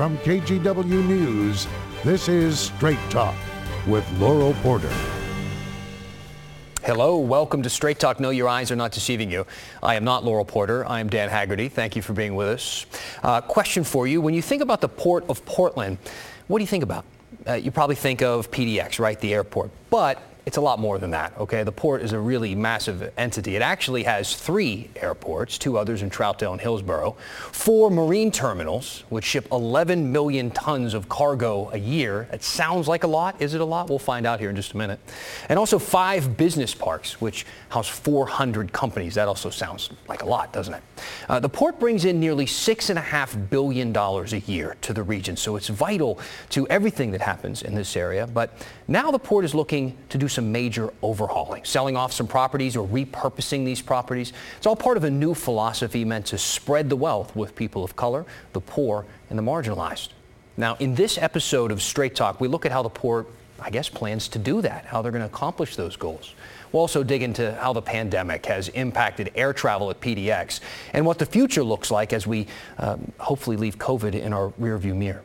From KGW News, this is Straight Talk with Laurel Porter. Hello, welcome to Straight Talk. No, your eyes are not deceiving you. I am not Laurel Porter. I am Dan Haggerty. Thank you for being with us. Uh, question for you. When you think about the Port of Portland, what do you think about? Uh, you probably think of PDX, right, the airport. But it's a lot more than that, okay? The port is a really massive entity. It actually has three airports, two others in Troutdale and Hillsboro, four marine terminals, which ship 11 million tons of cargo a year. It sounds like a lot. Is it a lot? We'll find out here in just a minute. And also five business parks, which house 400 companies. That also sounds like a lot, doesn't it? Uh, the port brings in nearly $6.5 billion a year to the region, so it's vital to everything that happens in this area. But now the port is looking to do some major overhauling, selling off some properties or repurposing these properties. It's all part of a new philosophy meant to spread the wealth with people of color, the poor, and the marginalized. Now, in this episode of Straight Talk, we look at how the port, I guess, plans to do that, how they're going to accomplish those goals. We'll also dig into how the pandemic has impacted air travel at PDX and what the future looks like as we um, hopefully leave COVID in our rearview mirror.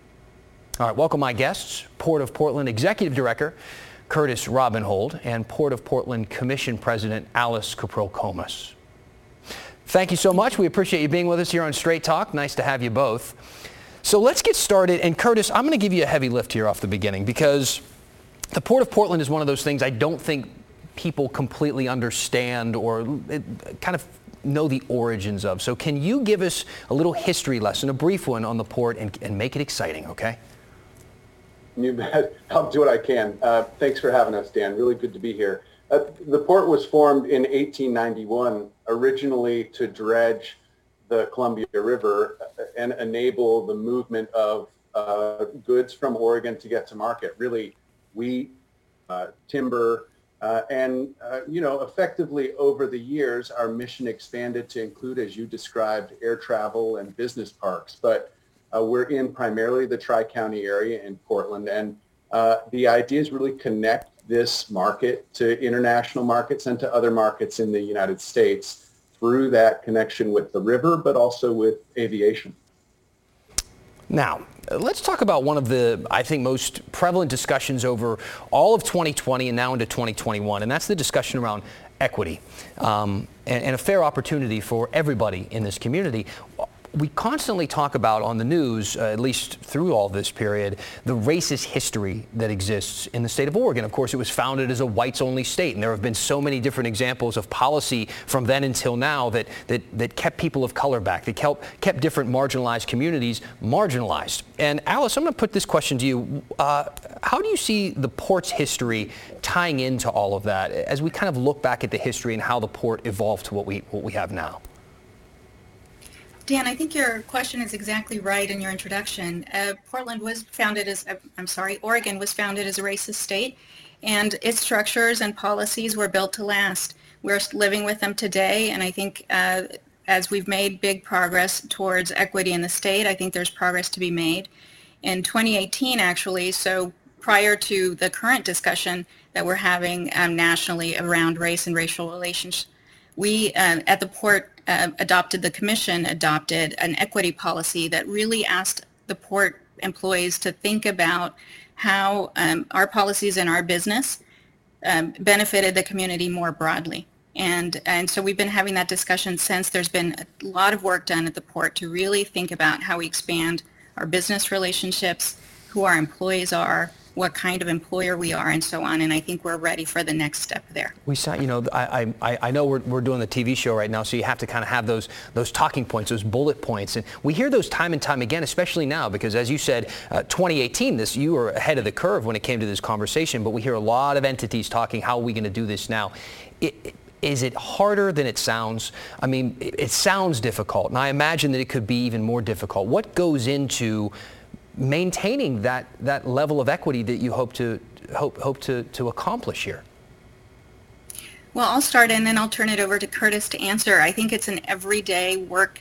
All right, welcome my guests, Port of Portland Executive Director Curtis Robinhold and Port of Portland Commission President Alice Cuprill Comas. Thank you so much. We appreciate you being with us here on Straight Talk. Nice to have you both. So let's get started. And Curtis, I'm going to give you a heavy lift here off the beginning because the Port of Portland is one of those things I don't think people completely understand or kind of know the origins of. So can you give us a little history lesson, a brief one on the port and, and make it exciting, okay? You bet. I'll do what I can. Uh, thanks for having us, Dan. Really good to be here. Uh, the port was formed in 1891, originally to dredge the Columbia River and enable the movement of uh, goods from Oregon to get to market. Really, wheat, uh, timber, uh, and uh, you know, effectively over the years, our mission expanded to include, as you described, air travel and business parks. But uh, we're in primarily the Tri-County area in Portland, and uh, the idea is really connect this market to international markets and to other markets in the United States through that connection with the river, but also with aviation. Now, let's talk about one of the, I think, most prevalent discussions over all of 2020 and now into 2021, and that's the discussion around equity um, and, and, a fair opportunity for everybody in this community we constantly talk about on the news, uh, at least through all this period, the racist history that exists in the state of Oregon. Of course, it was founded as a whites-only state, and there have been so many different examples of policy from then until now that, that, that kept people of color back, that kept, kept different marginalized communities marginalized. And Alice, I'm going to put this question to you. Uh, how do you see the port's history tying into all of that as we kind of look back at the history and how the port evolved to what we, what we have now? Dan, I think your question is exactly right in your introduction. Uh, Portland was founded as, uh, I'm sorry, Oregon was founded as a racist state, and its structures and policies were built to last. We're living with them today, and I think uh, as we've made big progress towards equity in the state, I think there's progress to be made. In 2018, actually, so prior to the current discussion that we're having um, nationally around race and racial relations, we uh, at the port uh, adopted, the commission adopted an equity policy that really asked the port employees to think about how um, our policies and our business um, benefited the community more broadly. And, and so we've been having that discussion since there's been a lot of work done at the port to really think about how we expand our business relationships, who our employees are, what kind of employer we are and so on. And I think we're ready for the next step there. We saw, you know, I, I, I know we're, we're doing the TV show right now, so you have to kind of have those, those talking points, those bullet points. And we hear those time and time again, especially now, because as you said, uh, 2018, this, you were ahead of the curve when it came to this conversation, but we hear a lot of entities talking, how are we going to do this now? It, it, is it harder than it sounds? I mean, it, it sounds difficult, and I imagine that it could be even more difficult. What goes into maintaining that, that level of equity that you hope to, hope, hope to, to accomplish here? Well, I'll start and then I'll turn it over to Curtis to answer. I think it's an everyday work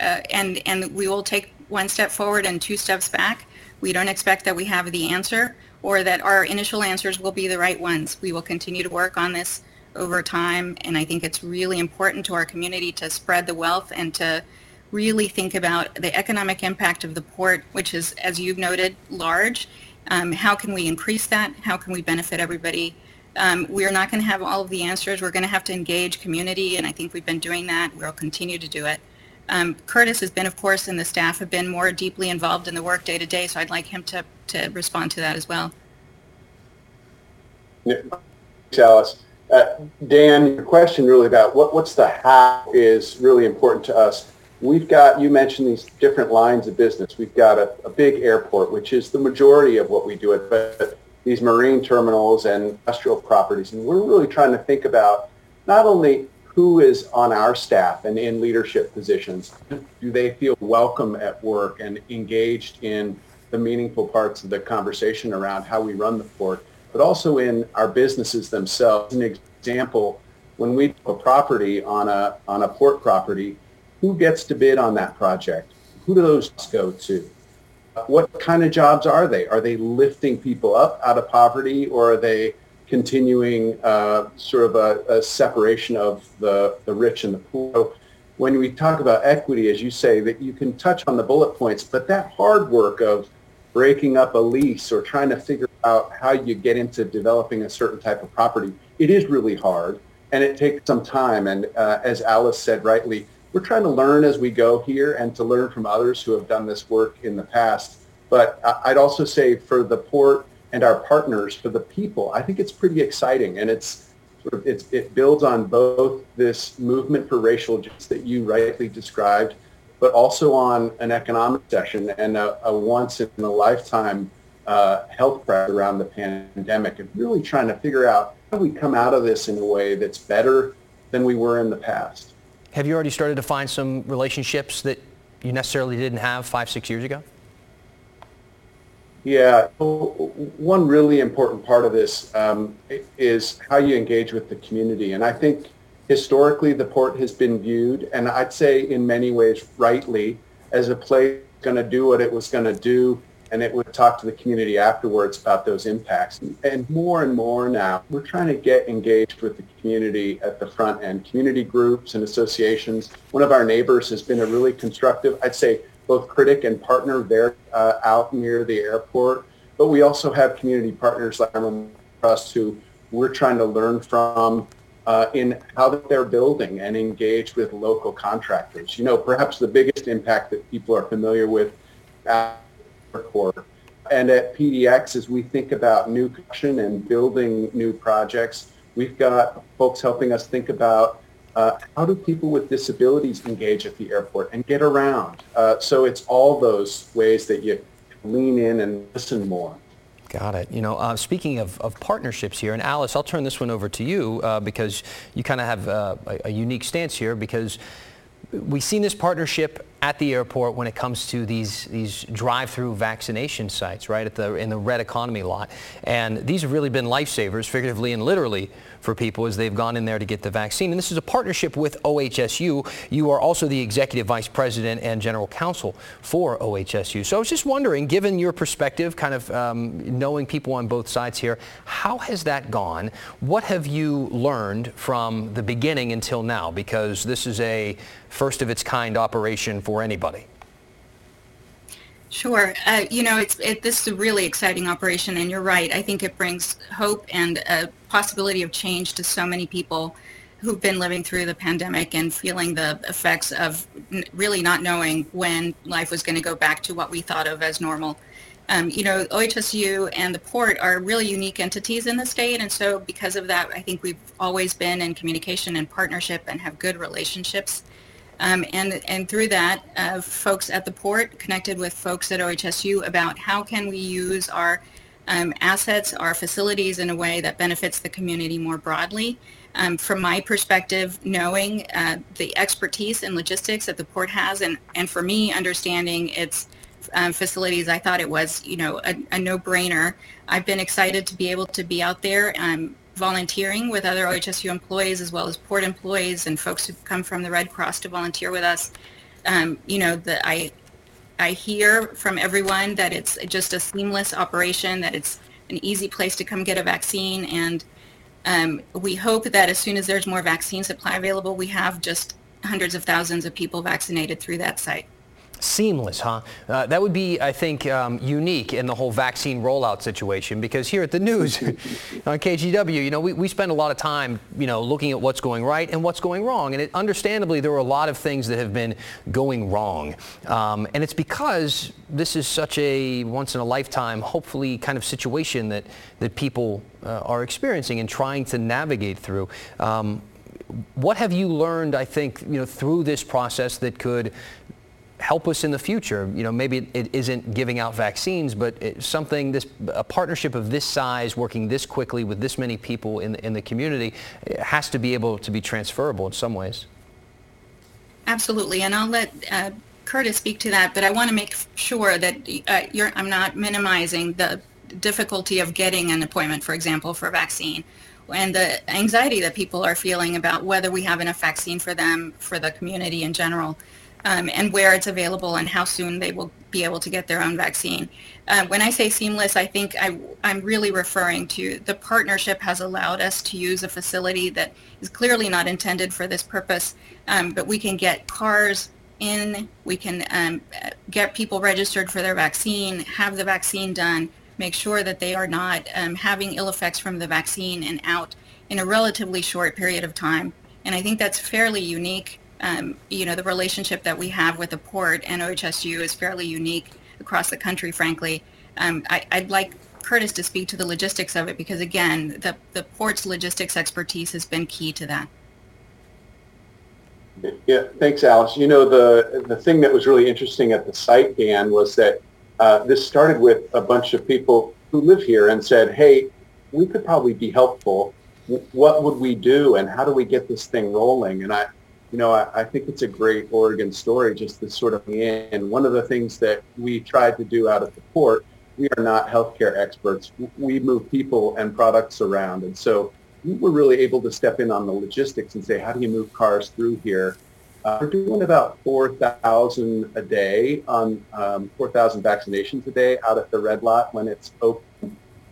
uh, and, and we will take one step forward and two steps back. We don't expect that we have the answer or that our initial answers will be the right ones. We will continue to work on this over time and I think it's really important to our community to spread the wealth and to really think about the economic impact of the port, which is, as you've noted, large. Um, how can we increase that? How can we benefit everybody? Um, we're not going to have all of the answers. We're going to have to engage community, and I think we've been doing that. We'll continue to do it. Um, Curtis has been, of course, and the staff have been more deeply involved in the work day to day, so I'd like him to, to respond to that as well. Thanks, Alice. Uh, Dan, your question really about what, what's the how is really important to us. We've got, you mentioned these different lines of business. We've got a, a big airport, which is the majority of what we do at, but these marine terminals and industrial properties. And we're really trying to think about not only who is on our staff and in leadership positions, do they feel welcome at work and engaged in the meaningful parts of the conversation around how we run the port, but also in our businesses themselves. An example, when we do a property on a, on a port property, who gets to bid on that project? Who do those go to? What kind of jobs are they? Are they lifting people up out of poverty or are they continuing uh, sort of a, a, separation of the, the rich and the poor? So when we talk about equity, as you say, that you can touch on the bullet points, but that hard work of breaking up a lease or trying to figure out how you get into developing a certain type of property, it is really hard and it takes some time. And uh, as Alice said rightly, we're trying to learn as we go here and to learn from others who have done this work in the past. But I'd also say for the port and our partners, for the people, I think it's pretty exciting. And it's sort of, it's, it builds on both this movement for racial justice that you rightly described, but also on an economic session and a, a once in a lifetime uh, health crisis around the pandemic and really trying to figure out how we come out of this in a way that's better than we were in the past. Have you already started to find some relationships that you necessarily didn't have five, six years ago? Yeah, one really important part of this um, is how you engage with the community. And I think historically the port has been viewed, and I'd say in many ways rightly, as a place going to do what it was going to do and it would talk to the community afterwards about those impacts. And more and more now, we're trying to get engaged with the community at the front end, community groups and associations. One of our neighbors has been a really constructive, I'd say, both critic and partner there uh, out near the airport. But we also have community partners like Trust who we're trying to learn from uh, in how they're building and engage with local contractors. You know, perhaps the biggest impact that people are familiar with uh, Core. And at PDX, as we think about new construction and building new projects, we've got folks helping us think about uh, how do people with disabilities engage at the airport and get around. Uh, so it's all those ways that you lean in and listen more. Got it. You know, uh, speaking of, of, partnerships here, and Alice, I'll turn this one over to you uh, because you kind of have uh, a, a unique stance here because we've seen this partnership at the airport when it comes to these these drive-through vaccination sites, right, at the in the red economy lot. And these have really been lifesavers, figuratively and literally, for people as they've gone in there to get the vaccine. And this is a partnership with OHSU. You are also the executive vice president and general counsel for OHSU. So I was just wondering, given your perspective, kind of um, knowing people on both sides here, how has that gone? What have you learned from the beginning until now? Because this is a first of its kind operation for anybody. Sure. Uh, you know, it's it, this is a really exciting operation, and you're right. I think it brings hope and a possibility of change to so many people who've been living through the pandemic and feeling the effects of really not knowing when life was going to go back to what we thought of as normal. Um, you know, OHSU and the port are really unique entities in the state, and so because of that, I think we've always been in communication and partnership and have good relationships. Um, and, and through that, uh, folks at the port connected with folks at OHSU about how can we use our um, assets, our facilities in a way that benefits the community more broadly. Um, from my perspective, knowing uh, the expertise and logistics that the port has, and, and for me, understanding its um, facilities, I thought it was, you know, a, a, no-brainer. I've been excited to be able to be out there. Um, volunteering with other OHSU employees as well as port employees and folks who've come from the Red Cross to volunteer with us. Um, you know, that I I hear from everyone that it's just a seamless operation, that it's an easy place to come get a vaccine, and um, we hope that as soon as there's more vaccine supply available, we have just hundreds of thousands of people vaccinated through that site. Seamless, huh? Uh, that would be, I think, um, unique in the whole vaccine rollout situation because here at the news on KGW, you know, we, we spend a lot of time, you know, looking at what's going right and what's going wrong. And it, understandably, there are a lot of things that have been going wrong. Um, and it's because this is such a once in a lifetime, hopefully kind of situation that, that people uh, are experiencing and trying to navigate through. Um, what have you learned, I think, you know, through this process that could help us in the future. You know, maybe it isn't giving out vaccines, but something, this, a partnership of this size, working this quickly with this many people in, in the community, has to be able to be transferable in some ways. Absolutely, and I'll let uh, Curtis speak to that, but I want to make sure that uh, I'm not minimizing the difficulty of getting an appointment, for example, for a vaccine and the anxiety that people are feeling about whether we have enough vaccine for them, for the community in general um, and where it's available and how soon they will be able to get their own vaccine. Uh, when I say seamless, I think I, am really referring to the partnership has allowed us to use a facility that is clearly not intended for this purpose, um, but we can get cars in, we can um, get people registered for their vaccine, have the vaccine done, make sure that they are not um, having ill effects from the vaccine and out in a relatively short period of time. And I think that's fairly unique um, you know, the relationship that we have with the port and OHSU is fairly unique across the country, frankly. Um, I, would like Curtis to speak to the logistics of it because, again, the, the port's logistics expertise has been key to that. Yeah, thanks, Alice. You know, the, the thing that was really interesting at the site, Dan, was that uh, this started with a bunch of people who live here and said, hey, we could probably be helpful. What would we do and how do we get this thing rolling? And I, you know, I, I, think it's a great Oregon story, just this sort of and One of the things that we tried to do out at the port, we are not healthcare experts. We move people and products around. And so we were really able to step in on the logistics and say, how do you move cars through here? Uh, we're doing about 4,000 a day on um, 4,000 vaccinations a day out at the red lot when it's open.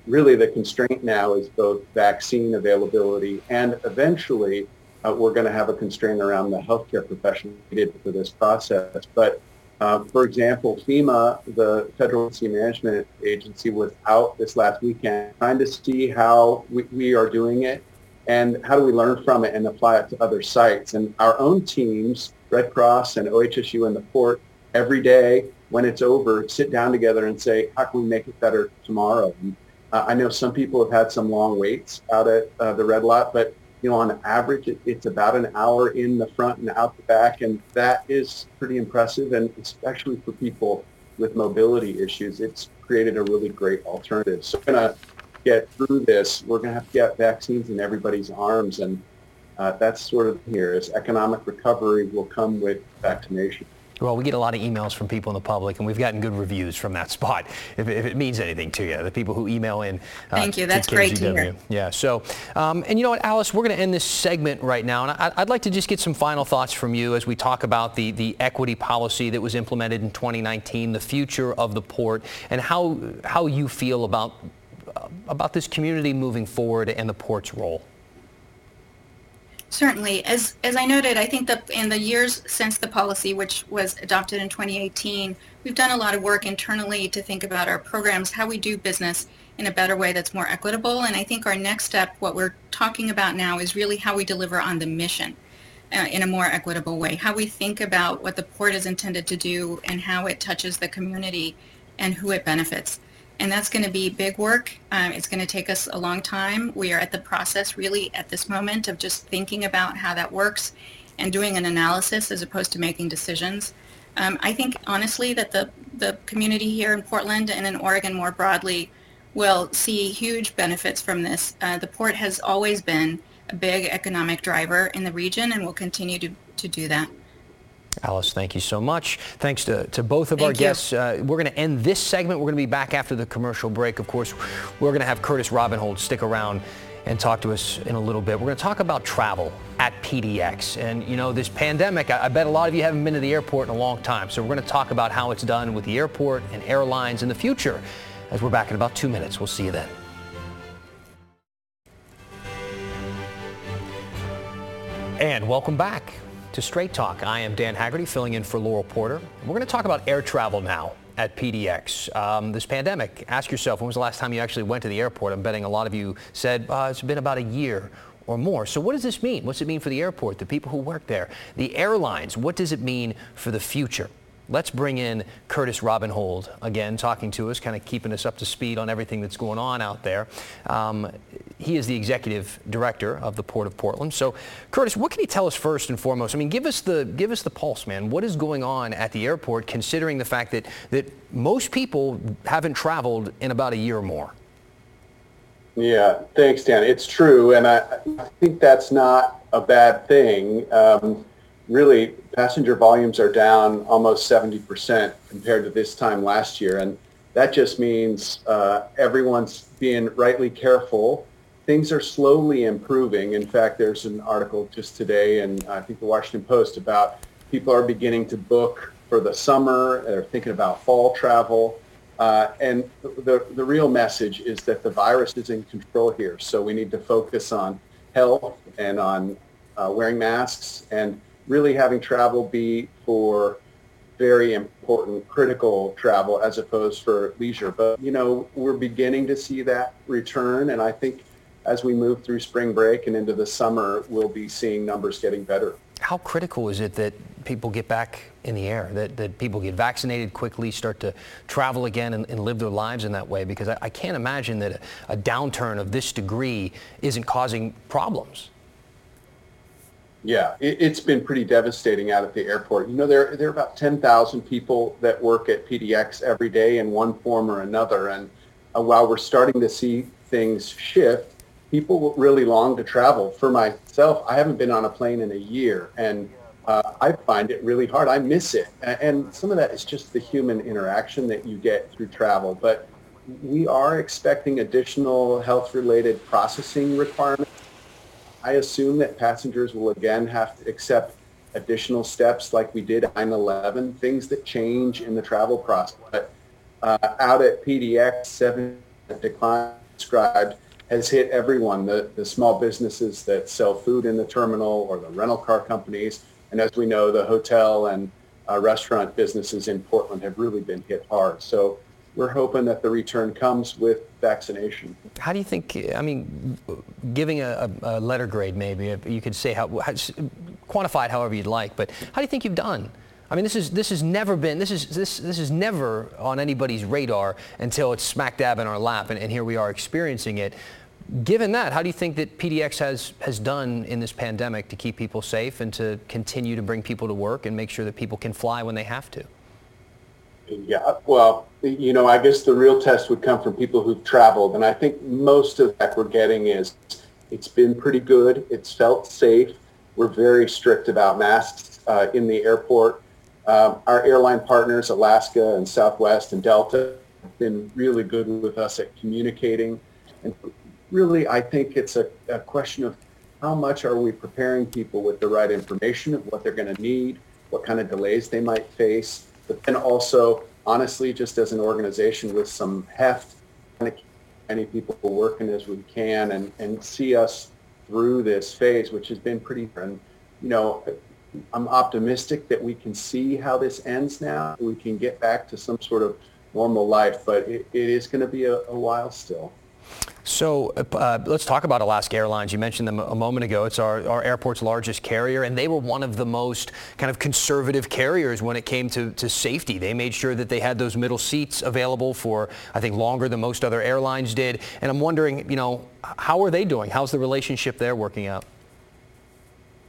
Really, the constraint now is both vaccine availability and eventually uh, we're going to have a constraint around the healthcare profession needed for this process. But uh, for example, FEMA, the Federal Emergency Management Agency, was out this last weekend trying to see how we, we are doing it and how do we learn from it and apply it to other sites. And our own teams, Red Cross and OHSU and the port, every day when it's over, sit down together and say, how can we make it better tomorrow? And, uh, I know some people have had some long waits out at uh, the red lot, but you know, on average, it, it's about an hour in the front and out the back, and that is pretty impressive. And especially for people with mobility issues, it's created a really great alternative. So we're to get through this. We're to have to get vaccines in everybody's arms, and uh, that's sort of here. As economic recovery will come with vaccination. Well, we get a lot of emails from people in the public, and we've gotten good reviews from that spot. If, if it means anything to you, the people who email in. Uh, Thank you. That's great to hear. Yeah. So, um, and you know what, Alice, we're going to end this segment right now, and I, I'd like to just get some final thoughts from you as we talk about the the equity policy that was implemented in 2019, the future of the port, and how how you feel about uh, about this community moving forward and the port's role. Certainly. As, as I noted, I think that in the years since the policy, which was adopted in 2018, we've done a lot of work internally to think about our programs, how we do business in a better way that's more equitable. And I think our next step, what we're talking about now, is really how we deliver on the mission uh, in a more equitable way, how we think about what the port is intended to do and how it touches the community and who it benefits and that's going to be big work. Um, it's going to take us a long time. We are at the process really at this moment of just thinking about how that works and doing an analysis as opposed to making decisions. Um, I think honestly that the, the community here in Portland and in Oregon more broadly will see huge benefits from this. Uh, the port has always been a big economic driver in the region and will continue to, to do that. Alice, thank you so much. Thanks to, to both of thank our guests. Uh, we're going to end this segment. We're going to be back after the commercial break. Of course, we're going to have Curtis Robinhold stick around and talk to us in a little bit. We're going to talk about travel at PDX. And, you know, this pandemic, I, I bet a lot of you haven't been to the airport in a long time. So we're going to talk about how it's done with the airport and airlines in the future as we're back in about two minutes. We'll see you then. And welcome back. To Straight Talk. I am Dan Haggerty, filling in for Laurel Porter. We're going to talk about air travel now at PDX. Um, this pandemic, ask yourself, when was the last time you actually went to the airport? I'm betting a lot of you said uh, it's been about a year or more. So what does this mean? What's it mean for the airport, the people who work there, the airlines? What does it mean for the future? Let's bring in Curtis Robinhold again, talking to us, kind of keeping us up to speed on everything that's going on out there. Um, he is the executive director of the Port of Portland. So, Curtis, what can you tell us first and foremost? I mean, give us the give us the pulse, man. What is going on at the airport, considering the fact that that most people haven't traveled in about a year or more? Yeah, thanks, Dan. It's true, and I, I think that's not a bad thing. Um, really, passenger volumes are down almost 70% compared to this time last year. And that just means uh, everyone's being rightly careful. Things are slowly improving. In fact, there's an article just today, and I think the Washington Post, about people are beginning to book for the summer. They're thinking about fall travel. Uh, and the, the real message is that the virus is in control here. So we need to focus on health and on uh, wearing masks and really having travel be for very important critical travel as opposed for leisure. But, you know, we're beginning to see that return. And I think as we move through spring break and into the summer, we'll be seeing numbers getting better. How critical is it that people get back in the air, that, that people get vaccinated quickly, start to travel again and, and live their lives in that way? Because I, I can't imagine that a, a downturn of this degree isn't causing problems. Yeah, it, has been pretty devastating out at the airport. You know, there, there are about 10,000 people that work at PDX every day in one form or another. And uh, while we're starting to see things shift, people really long to travel. For myself, I haven't been on a plane in a year. And uh, I find it really hard. I miss it. And some of that is just the human interaction that you get through travel. But we are expecting additional health-related processing requirements I assume that passengers will again have to accept additional steps like we did 9-11, things that change in the travel process. But uh, out at PDX, 7 decline described has hit everyone, the, the small businesses that sell food in the terminal or the rental car companies. And as we know, the hotel and uh, restaurant businesses in Portland have really been hit hard. So we're hoping that the return comes with vaccination. How do you think, I mean, giving a, a letter grade maybe, you could say how, how, quantify it however you'd like, but how do you think you've done? I mean, this is this has never been this is this this is never on anybody's radar until it's smack dab in our lap, and, and here we are experiencing it. Given that, how do you think that PDX has has done in this pandemic to keep people safe and to continue to bring people to work and make sure that people can fly when they have to? Yeah, well, you know, I guess the real test would come from people who've traveled. And I think most of that we're getting is it's been pretty good. It's felt safe. We're very strict about masks uh, in the airport. Um, our airline partners, Alaska and Southwest and Delta, have been really good with us at communicating. And really, I think it's a, a question of how much are we preparing people with the right information of what they're going to need, what kind of delays they might face, but then also, honestly, just as an organization with some heft, many people working as we can and, and see us through this phase, which has been pretty, and, you know, I'm optimistic that we can see how this ends now. We can get back to some sort of normal life, but it, it is going to be a, a while still. So uh, let's talk about Alaska Airlines. You mentioned them a moment ago. It's our, our airport's largest carrier, and they were one of the most kind of conservative carriers when it came to, to safety. They made sure that they had those middle seats available for, I think, longer than most other airlines did. And I'm wondering, you know, how are they doing? How's the relationship there working out?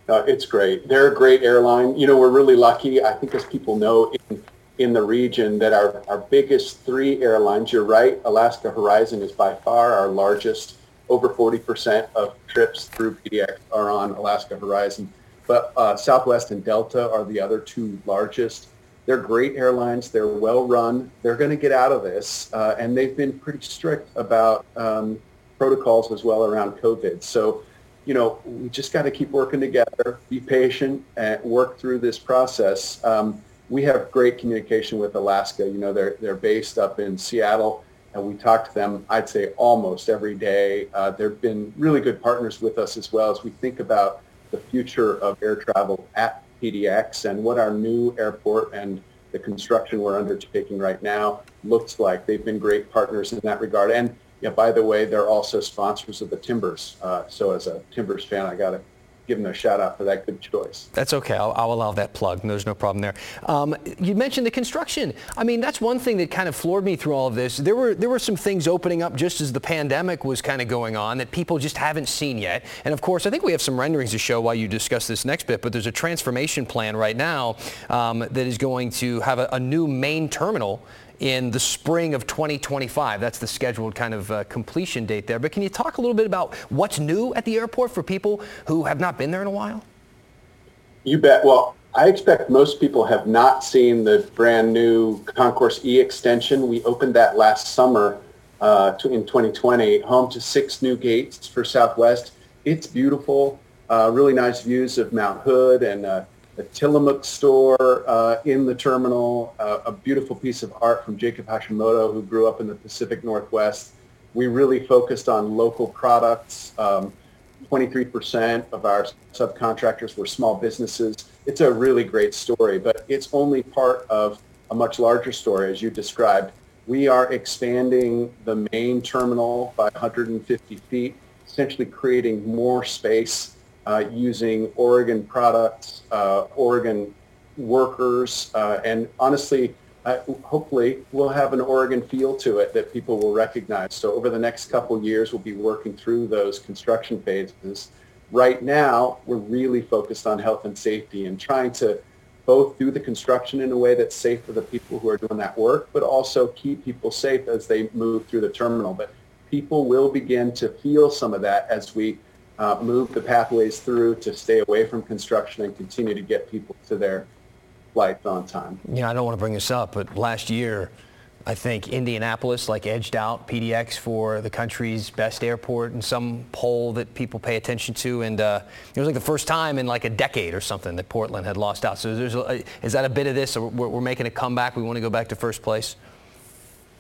Uh, it's great. They're a great airline. You know, we're really lucky. I think as people know, in in the region that our, our biggest three airlines, you're right, Alaska Horizon is by far our largest. Over 40% of trips through PDX are on Alaska Horizon. But uh, Southwest and Delta are the other two largest. They're great airlines. They're well run. They're going to get out of this. Uh, and they've been pretty strict about um, protocols as well around COVID. So, you know, we just got to keep working together, be patient, and work through this process. Um, we have great communication with Alaska. You know, they're they're based up in Seattle, and we talk to them. I'd say almost every day. Uh, they've been really good partners with us as well as we think about the future of air travel at PDX and what our new airport and the construction we're undertaking right now looks like. They've been great partners in that regard. And yeah, by the way, they're also sponsors of the Timbers. Uh, so as a Timbers fan, I got to give them a shout out for that good choice. That's okay. I'll, I'll allow that plug. There's no problem there. Um, you mentioned the construction. I mean, that's one thing that kind of floored me through all of this. There were there were some things opening up just as the pandemic was kind of going on that people just haven't seen yet. And of course, I think we have some renderings to show while you discuss this next bit. But there's a transformation plan right now um, that is going to have a, a new main terminal in the spring of 2025. That's the scheduled kind of uh, completion date there. But can you talk a little bit about what's new at the airport for people who have not been there in a while? You bet. Well, I expect most people have not seen the brand new Concourse E extension. We opened that last summer uh, in 2020, home to six new gates for Southwest. It's beautiful, uh, really nice views of Mount Hood and uh, the Tillamook store uh, in the terminal, uh, a beautiful piece of art from Jacob Hashimoto, who grew up in the Pacific Northwest. We really focused on local products. Um, 23% of our subcontractors were small businesses. It's a really great story, but it's only part of a much larger story, as you described. We are expanding the main terminal by 150 feet, essentially creating more space uh, using Oregon products, uh, Oregon workers, uh, and honestly, uh, hopefully we'll have an Oregon feel to it that people will recognize. So over the next couple years, we'll be working through those construction phases. Right now, we're really focused on health and safety and trying to both do the construction in a way that's safe for the people who are doing that work, but also keep people safe as they move through the terminal. But people will begin to feel some of that as we uh, move the pathways through to stay away from construction and continue to get people to their flights on time. Yeah, I don't want to bring this up, but last year, I think Indianapolis like edged out PDX for the country's best airport in some poll that people pay attention to, and uh, it was like the first time in like a decade or something that Portland had lost out. So a, is that a bit of this? We're, we're making a comeback. We want to go back to first place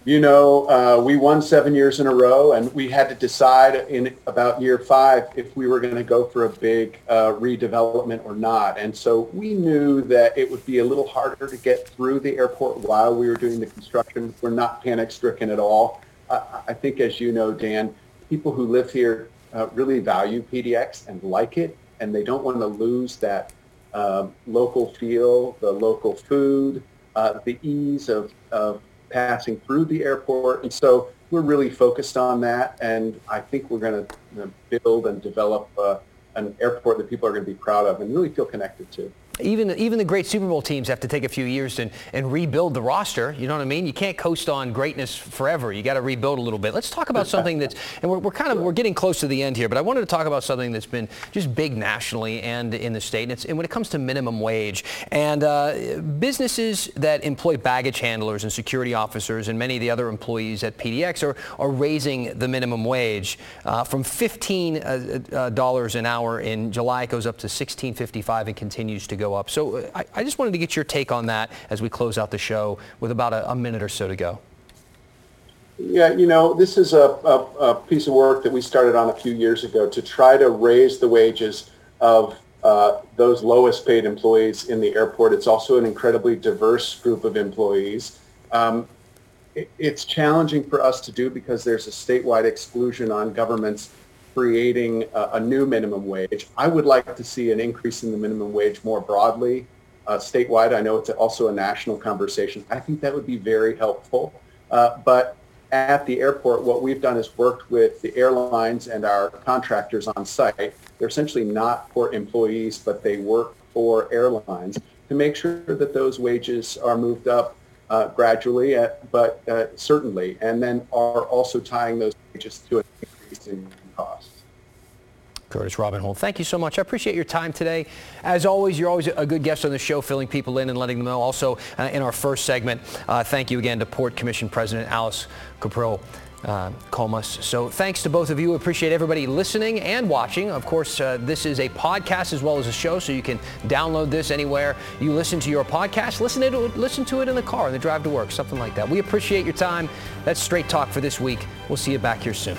you know, uh, we won seven years in a row, and we had to decide in about year five if we were going to go for a big uh, redevelopment or not. And so we knew that it would be a little harder to get through the airport while we were doing the construction. We're not panic-stricken at all. Uh, I think, as you know, Dan, people who live here uh, really value PDX and like it, and they don't want to lose that um, local feel, the local food, uh, the ease of, of passing through the airport. And so we're really focused on that. And I think we're going to build and develop uh, an airport that people are going to be proud of and really feel connected to even even the great Super Bowl teams have to take a few years and, and rebuild the roster. You know what I mean? You can't coast on greatness forever. You got to rebuild a little bit. Let's talk about something that's and we're, we're kind of we're getting close to the end here, but I wanted to talk about something that's been just big nationally and in the state. And, and when it comes to minimum wage and uh, businesses that employ baggage handlers and security officers and many of the other employees at PDX are, are raising the minimum wage uh, from $15 uh, uh an hour in July. It goes up to 16.55 and continues to go go up. So uh, I, I, just wanted to get your take on that as we close out the show with about a, a minute or so to go. Yeah, you know, this is a, a, a, piece of work that we started on a few years ago to try to raise the wages of uh, those lowest paid employees in the airport. It's also an incredibly diverse group of employees. Um, it, it's challenging for us to do because there's a statewide exclusion on governments creating a, a, new minimum wage. I would like to see an increase in the minimum wage more broadly, uh, statewide. I know it's also a national conversation. I think that would be very helpful. Uh, but at the airport, what we've done is worked with the airlines and our contractors on site. They're essentially not for employees, but they work for airlines to make sure that those wages are moved up uh, gradually, uh, but uh, certainly, and then are also tying those wages to an increase in Curtis Robinhold, thank you so much. I appreciate your time today. As always, you're always a good guest on the show, filling people in and letting them know. Also, uh, in our first segment, uh, thank you again to Port Commission President Alice Cuprill. Uh, Comas. So thanks to both of you. Appreciate everybody listening and watching. Of course, uh, this is a podcast as well as a show, so you can download this anywhere you listen to your podcast. Listen to it, listen to it in the car, in the drive to work, something like that. We appreciate your time. That's Straight Talk for this week. We'll see you back here soon.